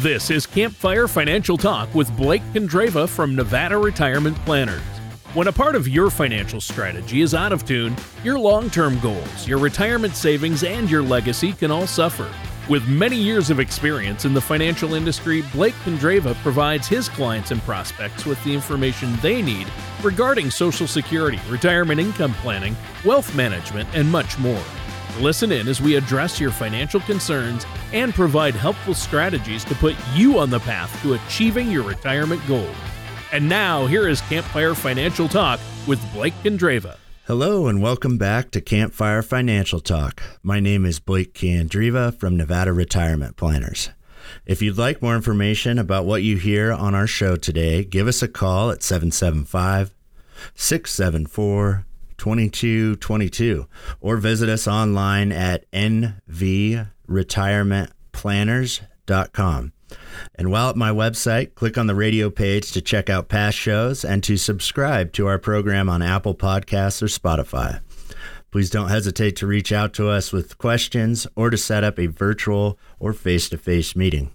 This is Campfire Financial Talk with Blake Condreva from Nevada Retirement Planners. When a part of your financial strategy is out of tune, your long term goals, your retirement savings, and your legacy can all suffer. With many years of experience in the financial industry, Blake Condreva provides his clients and prospects with the information they need regarding Social Security, retirement income planning, wealth management, and much more. Listen in as we address your financial concerns and provide helpful strategies to put you on the path to achieving your retirement goals. And now, here is Campfire Financial Talk with Blake Condreva. Hello and welcome back to Campfire Financial Talk. My name is Blake Condreva from Nevada Retirement Planners. If you'd like more information about what you hear on our show today, give us a call at 775 674 2222 or visit us online at nvretirementplanners.com. And while at my website, click on the radio page to check out past shows and to subscribe to our program on Apple Podcasts or Spotify. Please don't hesitate to reach out to us with questions or to set up a virtual or face to face meeting.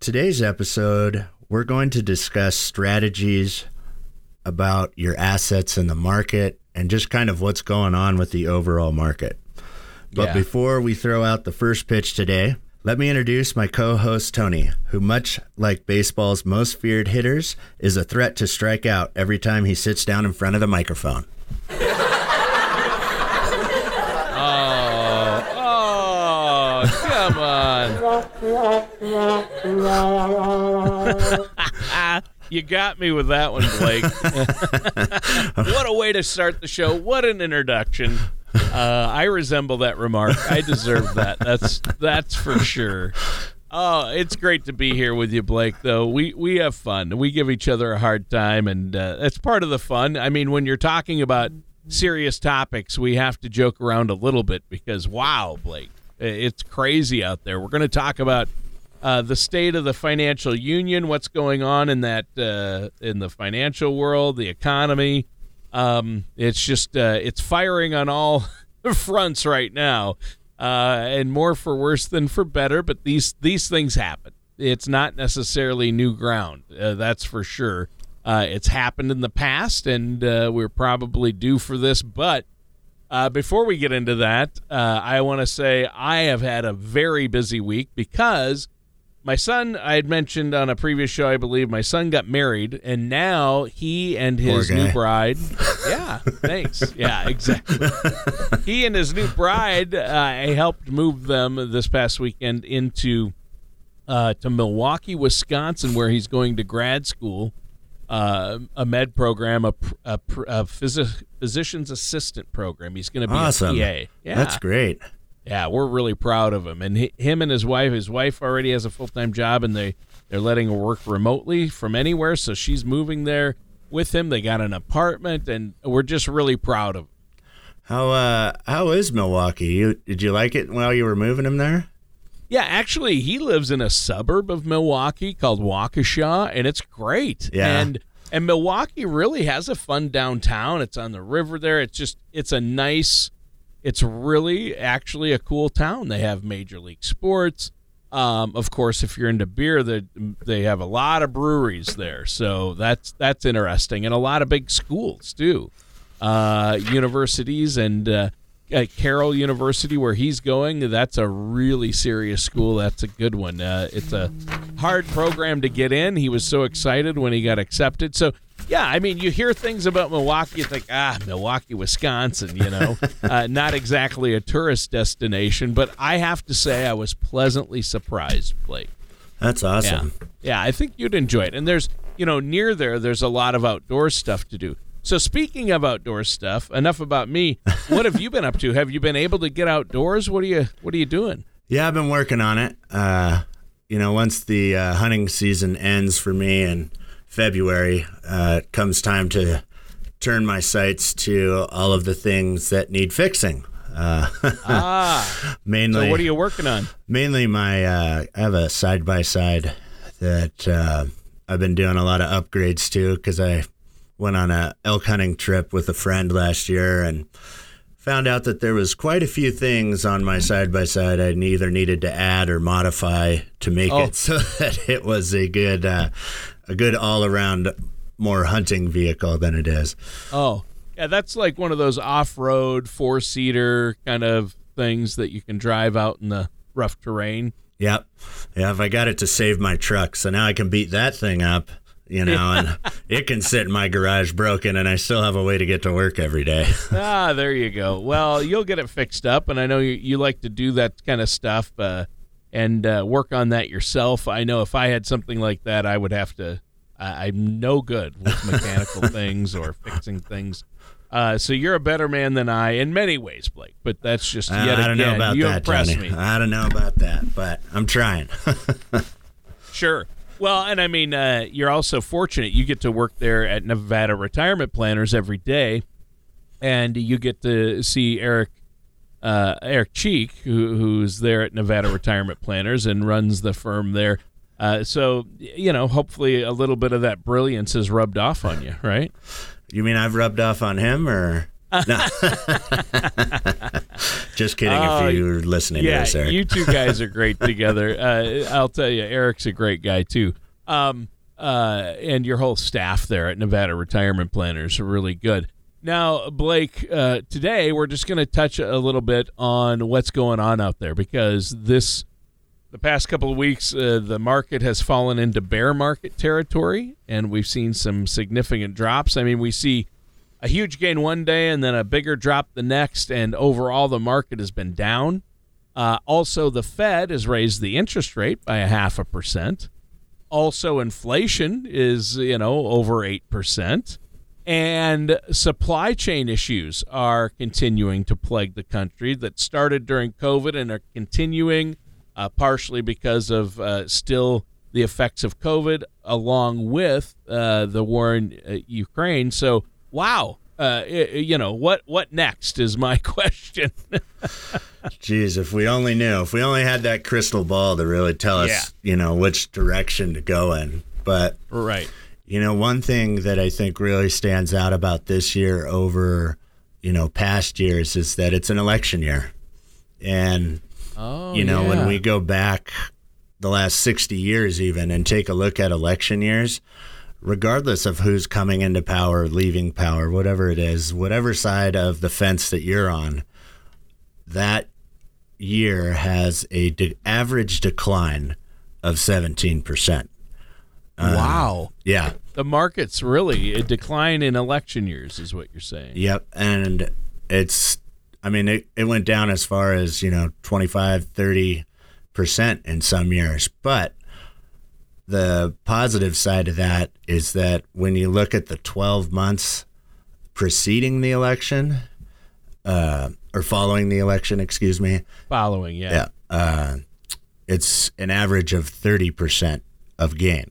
Today's episode, we're going to discuss strategies about your assets in the market and just kind of what's going on with the overall market. But Yeah. before we throw out the first pitch today, let me introduce my co host, Tony, who, much like baseball's most feared hitters, is a threat to strike out every time he sits down in front of the microphone. Oh, oh, come on. you got me with that one, Blake. what a way to start the show. What an introduction. Uh, I resemble that remark. I deserve that. That's that's for sure. Oh, it's great to be here with you, Blake. Though we we have fun. We give each other a hard time, and uh, that's part of the fun. I mean, when you're talking about serious topics, we have to joke around a little bit because wow, Blake, it's crazy out there. We're going to talk about uh, the state of the financial union, what's going on in that uh, in the financial world, the economy. Um, it's just uh, it's firing on all fronts right now, uh, and more for worse than for better. But these these things happen. It's not necessarily new ground, uh, that's for sure. Uh, it's happened in the past, and we're probably due for this. But before we get into that, I want to say I have had a very busy week because my son, I had mentioned on a previous show, I believe, my son got married, and now he and his new bride. Yeah, thanks. Yeah, exactly. he and his new bride, uh, I helped move them this past weekend into uh, to Milwaukee, Wisconsin, where he's going to grad school, uh, a med program, a, a, a physi- physician's assistant program. He's going to be Awesome. a PA. Yeah, That's great. Yeah, we're really proud of him, and he, him and his wife. His wife already has a full time job, and they they're letting her work remotely from anywhere. So she's moving there with him. They got an apartment, and we're just really proud of. Him. How uh how is Milwaukee? You, did you like it while you were moving him there? Yeah, actually, he lives in a suburb of Milwaukee called Waukesha, and it's great. Yeah. And and Milwaukee really has a fun downtown. It's on the river there. It's just it's a nice it's really actually a cool town. They have major league sports. Um, of course, if you're into beer, they they have a lot of breweries there, so that's that's interesting, and a lot of big schools too, uh, universities and uh, Carroll University, where he's going. That's a really serious school. That's a good one. Uh, it's a hard program to get in. He was so excited when he got accepted. So yeah, I mean, you hear things about Milwaukee, you think, ah, Milwaukee, Wisconsin, you know, uh, not exactly a tourist destination, but I have to say I was pleasantly surprised, Blake. That's awesome. Yeah, I think you'd enjoy it. And there's, you know, near there, there's a lot of outdoor stuff to do. So speaking of outdoor stuff, enough about me. What have you been up to? Have you been able to get outdoors? What are you What are you doing? Yeah, I've been working on it. Uh, you know, once the uh, hunting season ends for me in February, uh, comes time to turn my sights to all of the things that need fixing. Uh, Ah, mainly, so what are you working on? mainly my uh, I have a side by side that uh, I've been doing a lot of upgrades to because I went on a elk hunting trip with a friend last year and found out that there was quite a few things on my side by side I either needed to add or modify to make Oh. it so that it was a good, uh, a good all around more hunting vehicle than it is. Oh, yeah, that's like one of those off-road four-seater kind of things that you can drive out in the rough terrain. Yep. Yeah, if I got it to save my truck, so now I can beat that thing up, you know, and it can sit in my garage broken and I still have a way to get to work every day. ah, there you go. Well, you'll get it fixed up, and I know you, you like to do that kind of stuff uh, and uh, work on that yourself. I know if I had something like that, I would have to. I I'm no good with mechanical things or fixing things. Uh, so you're a better man than I in many ways, Blake. But that's just I, yet I don't know again, about you that, impress Tony. me. I don't know about that, but I'm trying. Sure. Well, and I mean, uh, you're also fortunate. You get to work there at Nevada Retirement Planners every day, and you get to see Eric uh, Eric Cheek, who, who's there at Nevada Retirement Planners and runs the firm there. Uh, so, you know, hopefully a little bit of that brilliance has rubbed off on you, right? you mean I've rubbed off on him or? No. Just kidding Oh, if you were listening to yeah, this, Eric. you two guys are great together. Uh, I'll tell you, Eric's a great guy too. Um, uh, and your whole staff there at Nevada Retirement Planners are really good. Now, Blake, uh, today we're just going to touch a little bit on what's going on out there because this, the past couple of weeks, uh, the market has fallen into bear market territory, and we've seen some significant drops. I mean, we see a huge gain one day and then a bigger drop the next, and overall the market has been down. Uh, also, the Fed has raised the interest rate by a half a percent. Also, inflation is you know over eight percent, and supply chain issues are continuing to plague the country. That started during COVID and are continuing, uh, partially because of uh, still the effects of COVID, along with uh, the war in uh, Ukraine. So, wow, uh, you know what? What next is my question. Jeez, if we only knew, if we only had that crystal ball to really tell us, Yeah. you know, which direction to go in. But right. You know, one thing that I think really stands out about this year over, you know, past years is that it's an election year. And, Oh, you know, when we go back the last 60 years even and take a look at election years, regardless of who's coming into power, leaving power, whatever it is, whatever side of the fence that you're on, that year has a de- average decline of 17%. Um, wow. Yeah. The market's really a decline in election years, is what you're saying. Yep. And it's, I mean, it, it went down as far as, you know, 25, 30% in some years. But the positive side of that is that when you look at the 12 months preceding the election, uh, or following the election, excuse me, Following, yeah. yeah, uh, it's an average of 30% of gain.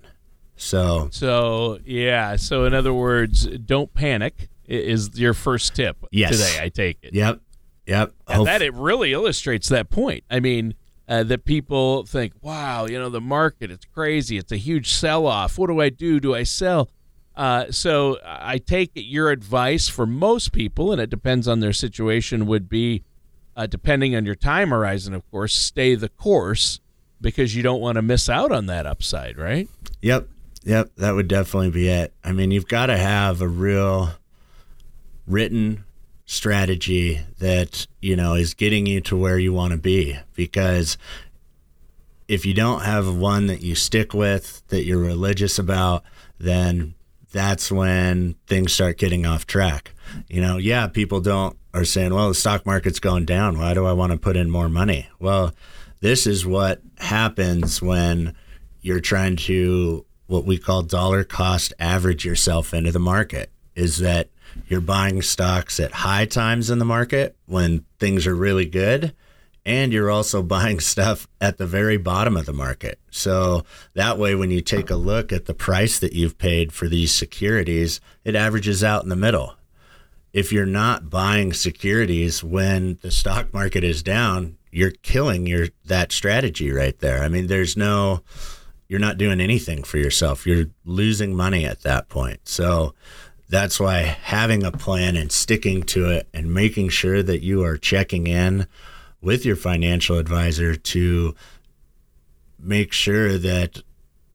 So, So, yeah. So, in other words, don't panic is your first tip Yes. today, I take it. yep, yep. And Hope- that it really illustrates that point. I mean, uh, that people think, wow, you know, the market, it's crazy. It's a huge sell off. What do I do? Do I sell? Uh, so I take your advice for most people, and it depends on their situation, would be uh, depending on your time horizon, of course, stay the course because you don't want to miss out on that upside, right? Yep. Yep. That would definitely be it. I mean, you've got to have a real written strategy that, you know, is getting you to where you want to be because if you don't have one that you stick with, that you're religious about, then that's when things start getting off track. You know, yeah, people don't are saying, well, the stock market's going down. Why do I want to put in more money? Well, this is what happens when you're trying to what we call dollar cost average yourself into the market is that you're buying stocks at high times in the market when things are really good and you're also buying stuff at the very bottom of the market. So that way, when you take a look at the price that you've paid for these securities, it averages out in the middle. If you're not buying securities when the stock market is down, you're killing your that strategy right there. I mean, there's no you're not doing anything for yourself. You're losing money at that point. So that's why having a plan and sticking to it and making sure that you are checking in with your financial advisor to make sure that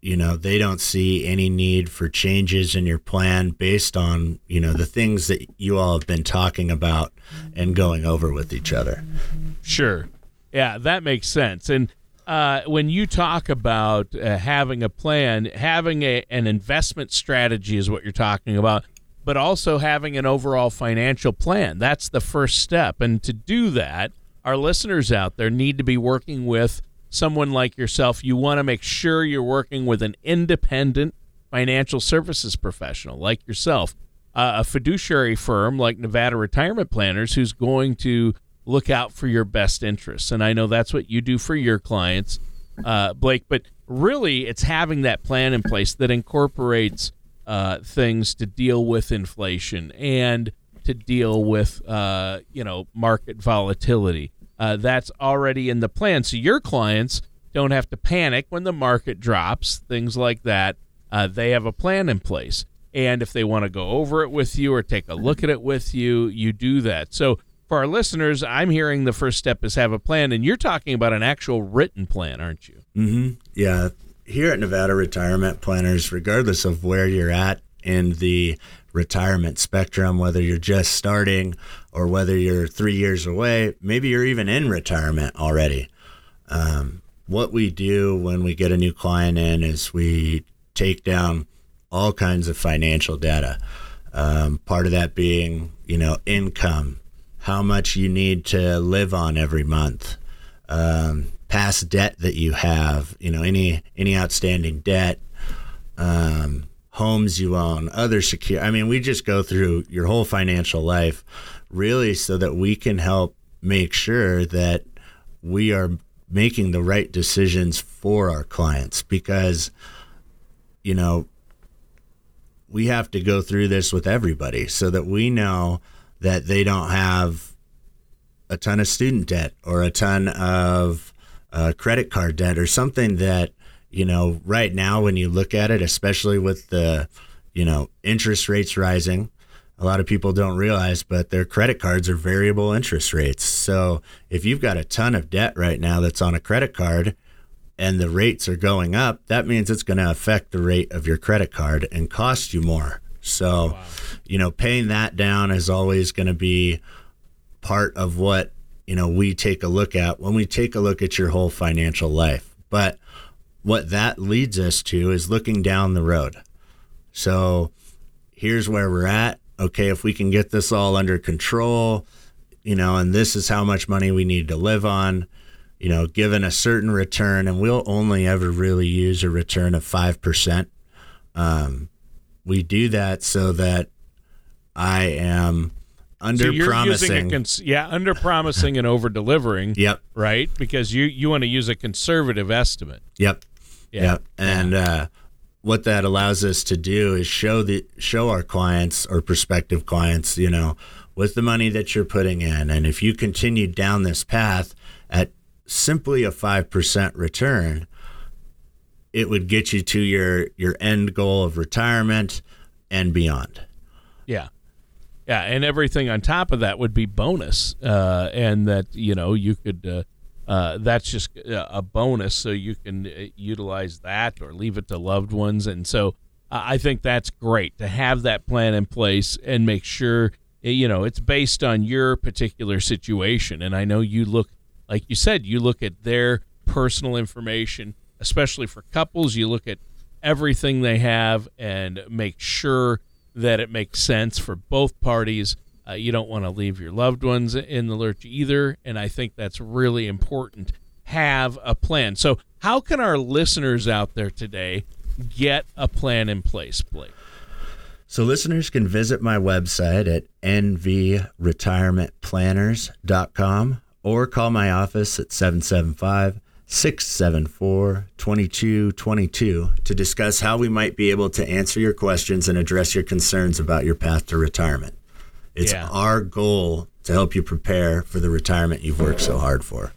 you know they don't see any need for changes in your plan based on you know the things that you all have been talking about and going over with each other. Sure. Yeah that makes sense. And uh, when you talk about uh, having a plan having a, an investment strategy is what you're talking about but also having an overall financial plan. That's the first step. And to do that our listeners out there need to be working with someone like yourself, you want to make sure you're working with an independent financial services professional like yourself, uh, a fiduciary firm like Nevada Retirement Planners who's going to look out for your best interests. And I know that's what you do for your clients, uh, Blake, but really it's having that plan in place that incorporates uh, things to deal with inflation and to deal with, uh, you know, market volatility uh, that's already in the plan. So your clients don't have to panic when the market drops, things like that. Uh, they have a plan in place. And if they want to go over it with you or take a look at it with you, you do that. So for our listeners, I'm hearing the first step is have a plan, and you're talking about an actual written plan, aren't you? Mm-hmm. Yeah. Here at Nevada Retirement Planners, regardless of where you're at in the retirement spectrum, whether you're just starting or whether you're three years away, maybe you're even in retirement already. Um, what we do when we get a new client in is we take down all kinds of financial data. Um, part of that being, you know, income, how much you need to live on every month, um, past debt that you have, you know, any any outstanding debt, um, homes you own, other secure. I mean, we just go through your whole financial life really so that we can help make sure that we are making the right decisions for our clients because you know we have to go through this with everybody so that we know that they don't have a ton of student debt or a ton of uh, credit card debt or something that you know, right now when you look at it, especially with the, you know, interest rates rising, a lot of people don't realize, but their credit cards are variable interest rates. So if you've got a ton of debt right now that's on a credit card and the rates are going up, that means it's going to affect the rate of your credit card and cost you more. So, wow. you know, paying that down is always going to be part of what, you know, we take a look at when we take a look at your whole financial life. But what that leads us to is looking down the road. So here's where we're at. Okay, if we can get this all under control, you know, and this is how much money we need to live on, you know, given a certain return, and we'll only ever really use a return of 5%. Um, we do that so that I am under so promising. Cons- yeah, under promising and over delivering. Yep. Right? Because you, you want to use a conservative estimate. Yep. Yeah. Yep. And uh, what that allows us to do is show the show our clients or prospective clients, you know, with the money that you're putting in, and if you continue down this path at simply a five percent return, it would get you to your your end goal of retirement and beyond. Yeah. Yeah, and everything on top of that would be bonus, uh, and that you know you could uh, uh, that's just a bonus, so you can uh, utilize that or leave it to loved ones. And so I think that's great to have that plan in place and make sure you know it's based on your particular situation. And I know you look, like you said, you look at their personal information, especially for couples. You look at everything they have and make sure that it makes sense for both parties uh, you don't want to leave your loved ones in the lurch either. And I think that's really important. Have a plan. So, how can our listeners out there today get a plan in place, Blake? So, listeners can visit my website at nvretirementplanners.com or call my office at 775 674 2222 to discuss how we might be able to answer your questions and address your concerns about your path to retirement. It's yeah. our goal to help you prepare for the retirement you've worked so hard for.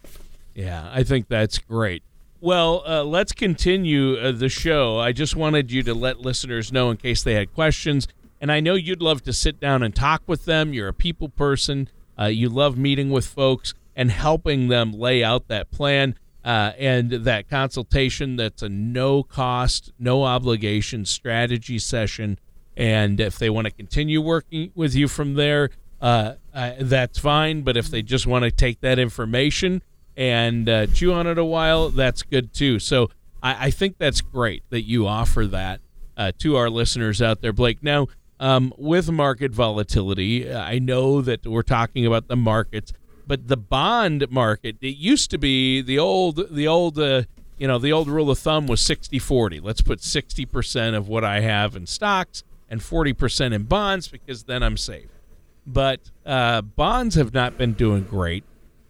Yeah, I think that's great. Well, uh, let's continue uh, the show. I just wanted you to let listeners know, in case they had questions, And I know you'd love to sit down and talk with them. You're a people person. Uh, you love meeting with folks and helping them lay out that plan uh, and that consultation. That's a no cost, no obligation strategy session. And if they want to continue working with you from there, uh, uh, that's fine. But if they just want to take that information and uh, chew on it a while, that's good too. So I, I think that's great that you offer that uh, to our listeners out there, Blake. Now, um, with market volatility, I know that we're talking about the markets, but the bond market it used to be the old the old uh, you know the old rule of thumb was 60-40 let's put 60% of what i have in stocks and 40% in bonds because then i'm safe. But uh, bonds have not been doing great.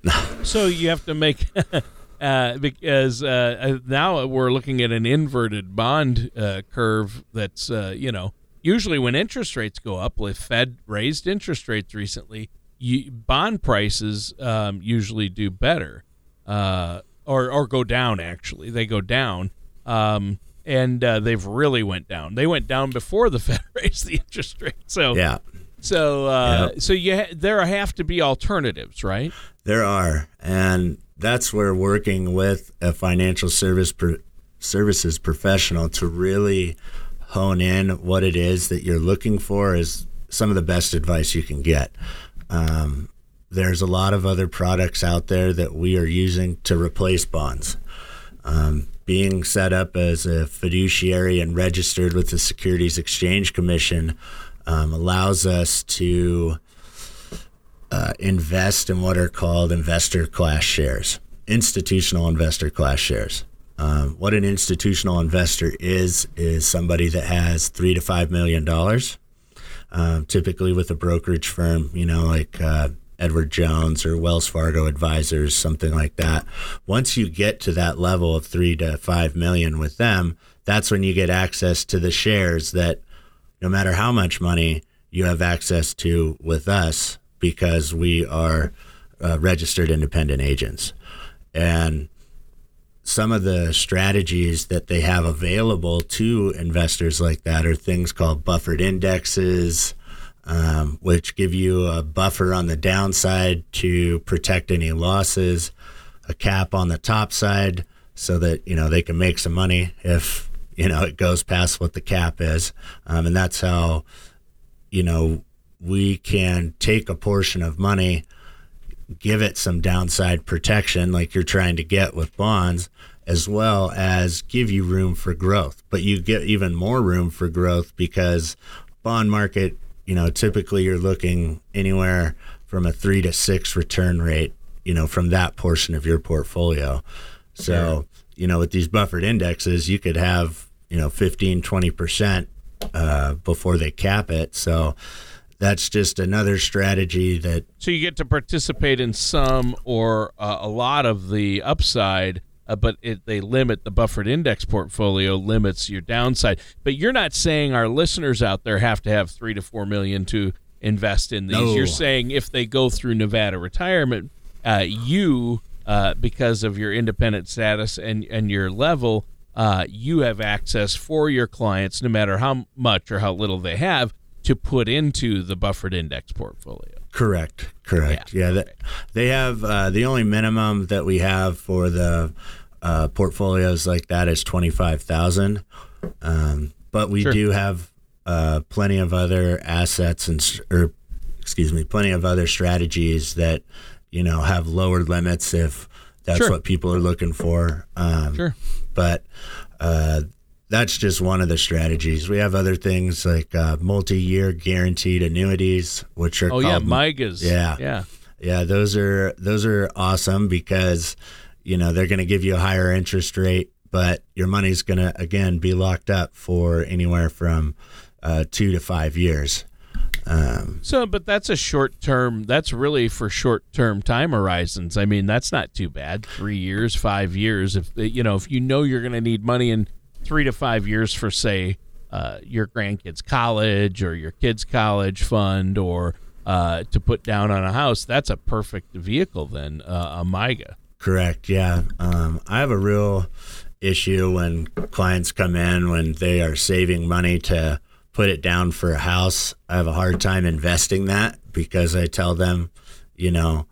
So you have to make uh, because uh, uh, now we're looking at an inverted bond uh, curve that's you know usually when interest rates go up the fed raised interest rates recently you, bond prices um, usually do better, uh, or or go down. Actually, they go down, um, and uh, they've really went down. They went down before the Fed raised the interest rate. So yeah. So uh, yep. so you ha- there have to be alternatives, right? There are, and that's where working with a financial service pro- services professional to really hone in what it is that you're looking for is some of the best advice you can get. Um, there's a lot of other products out there that we are using to replace bonds. Um, being set up as a fiduciary and registered with the Securities Exchange Commission um, allows us to uh, invest in what are called investor class shares, institutional investor class shares. Um, what an institutional investor is is somebody that has three to five million dollars um, typically with a brokerage firm, you know, like uh, Edward Jones or Wells Fargo Advisors, something like that. Once you get to that level of three to five million with them, that's when you get access to the shares that no matter how much money you have access to with us because we are uh, registered independent agents. And some of the strategies that they have available to investors like that are things called buffered indexes, um, which give you a buffer on the downside to protect any losses, a cap on the top side so that you know they can make some money if you know it goes past what the cap is, um, and that's how you know we can take a portion of money give it some downside protection like you're trying to get with bonds as well as give you room for growth. But you get even more room for growth because bond market you know typically you're looking anywhere from a 3 to 6 return rate you know from that portion of your portfolio. So you know with these buffered indexes you could have you know 15 20% uh, before they cap it. So that's just another strategy that. So you get to participate in some or uh, a lot of the upside, uh, but it, they limit the buffered index portfolio limits your downside. But you're not saying our listeners out there have to have three to four million to invest in these. No. You're saying if they go through Nevada retirement, uh, you uh, because of your independent status and and your level. Uh, you have access for your clients, no matter how much or how little they have, to put into the buffered index portfolio. Correct. Correct. Yeah. yeah they have uh, the only minimum that we have for the uh, portfolios like that is twenty five thousand, um, but we sure. do have uh, plenty of other assets and or excuse me, plenty of other strategies that you know have lower limits if that's sure. what people are looking for. Um, sure. But uh, that's just one of the strategies. We have other things like uh, multi-year guaranteed annuities, which are oh called, yeah, MYGAs. Yeah, yeah, yeah. Those are those are awesome because you know they're going to give you a higher interest rate, but your money's going to again be locked up for anywhere from uh, two to five years. Um, so, but that's a short term. That's really for short term time horizons. I mean, that's not too bad. Three years, five years. If you know, if you know you're going to need money in three to five years for, say, uh, your grandkids' college or your kids' college fund or uh, to put down on a house, that's a perfect vehicle then, uh, a MYGA. Correct. Yeah. Um, I have a real issue when clients come in when they are saving money to put it down for a house, I have a hard time investing that because I tell them, you know,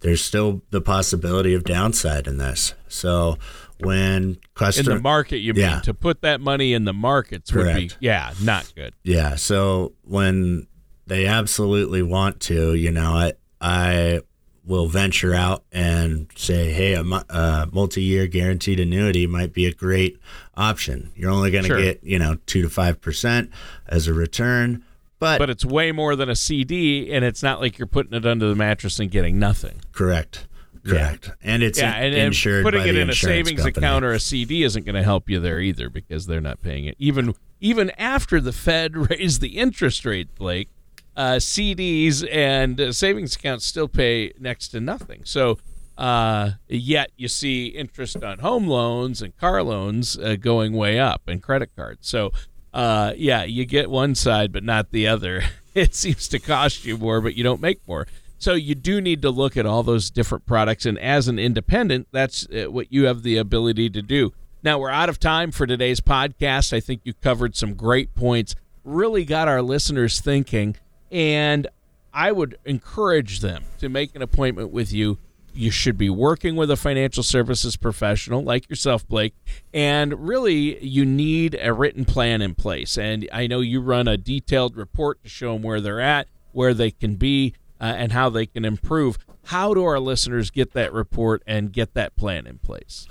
there's still the possibility of downside in this. So when customer in the market, you Yeah. mean to put that money in the markets would be yeah, not good. Yeah. So when they absolutely want to, you know, I I will venture out and say, hey, a, a multi-year guaranteed annuity might be a great option. You're only going to Sure. get, you know, two to five percent as a return, but, But it's way more than a CD, and it's not like you're putting it under the mattress and getting nothing. correct, correct, and it's yeah, and, and insured putting by it the in a savings company. account or a CD isn't going to help you there either because they're not paying it. Even even after the Fed raised the interest rate, Blake, uh, CDs and uh, savings accounts still pay next to nothing. So. Uh, yet you see interest on home loans and car loans uh, going way up and credit cards. So, uh, yeah, you get one side but not the other. It seems to cost you more, but you don't make more. So you do need to look at all those different products, and as an independent, that's uh, what you have the ability to do. Now we're out of time for today's podcast. I think you covered some great points, really got our listeners thinking, and I would encourage them to make an appointment with you. You should be working with a financial services professional like yourself, Blake, and really you need a written plan in place. And I know you run a detailed report to show them where they're at, where they can be, uh, and how they can improve. How do our listeners get that report and get that plan in place?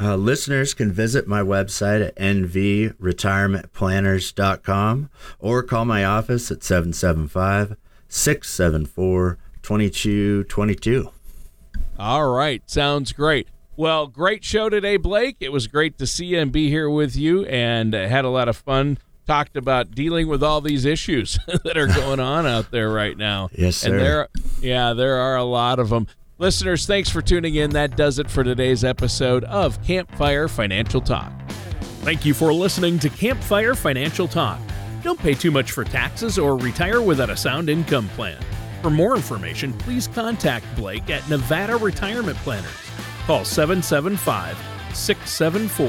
Uh, listeners can visit my website at nvretirementplanners.com or call my office at 775 674 2222. All right, sounds great. Well, great show today, Blake. It was great to see you and be here with you, and uh, had a lot of fun. Talked about dealing with all these issues that are going on out there right now. Yes, And sir. there, yeah, there are a lot of them. Listeners, thanks for tuning in. That does it for today's episode of Campfire Financial Talk. Thank you for listening to Campfire Financial Talk. Don't pay too much for taxes or retire without a sound income plan. For more information, please contact Blake at Nevada Retirement Planners. Call 775 674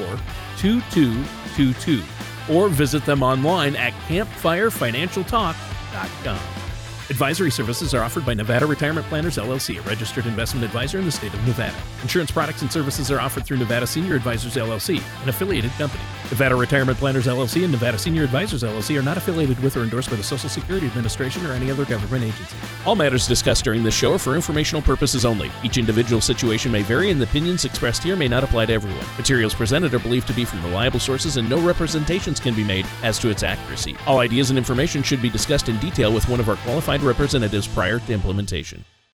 2222 or visit them online at campfirefinancialtalk.com. Advisory services are offered by Nevada Retirement Planners LLC, a registered investment advisor in the state of Nevada. Insurance products and services are offered through Nevada Senior Advisors LLC, an affiliated company. Nevada Retirement Planners LLC and Nevada Senior Advisors LLC are not affiliated with or endorsed by the Social Security Administration or any other government agency. All matters discussed during this show are for informational purposes only. Each individual situation may vary, and the opinions expressed here may not apply to everyone. Materials presented are believed to be from reliable sources, and no representations can be made as to its accuracy. All ideas and information should be discussed in detail with one of our qualified representatives prior to implementation.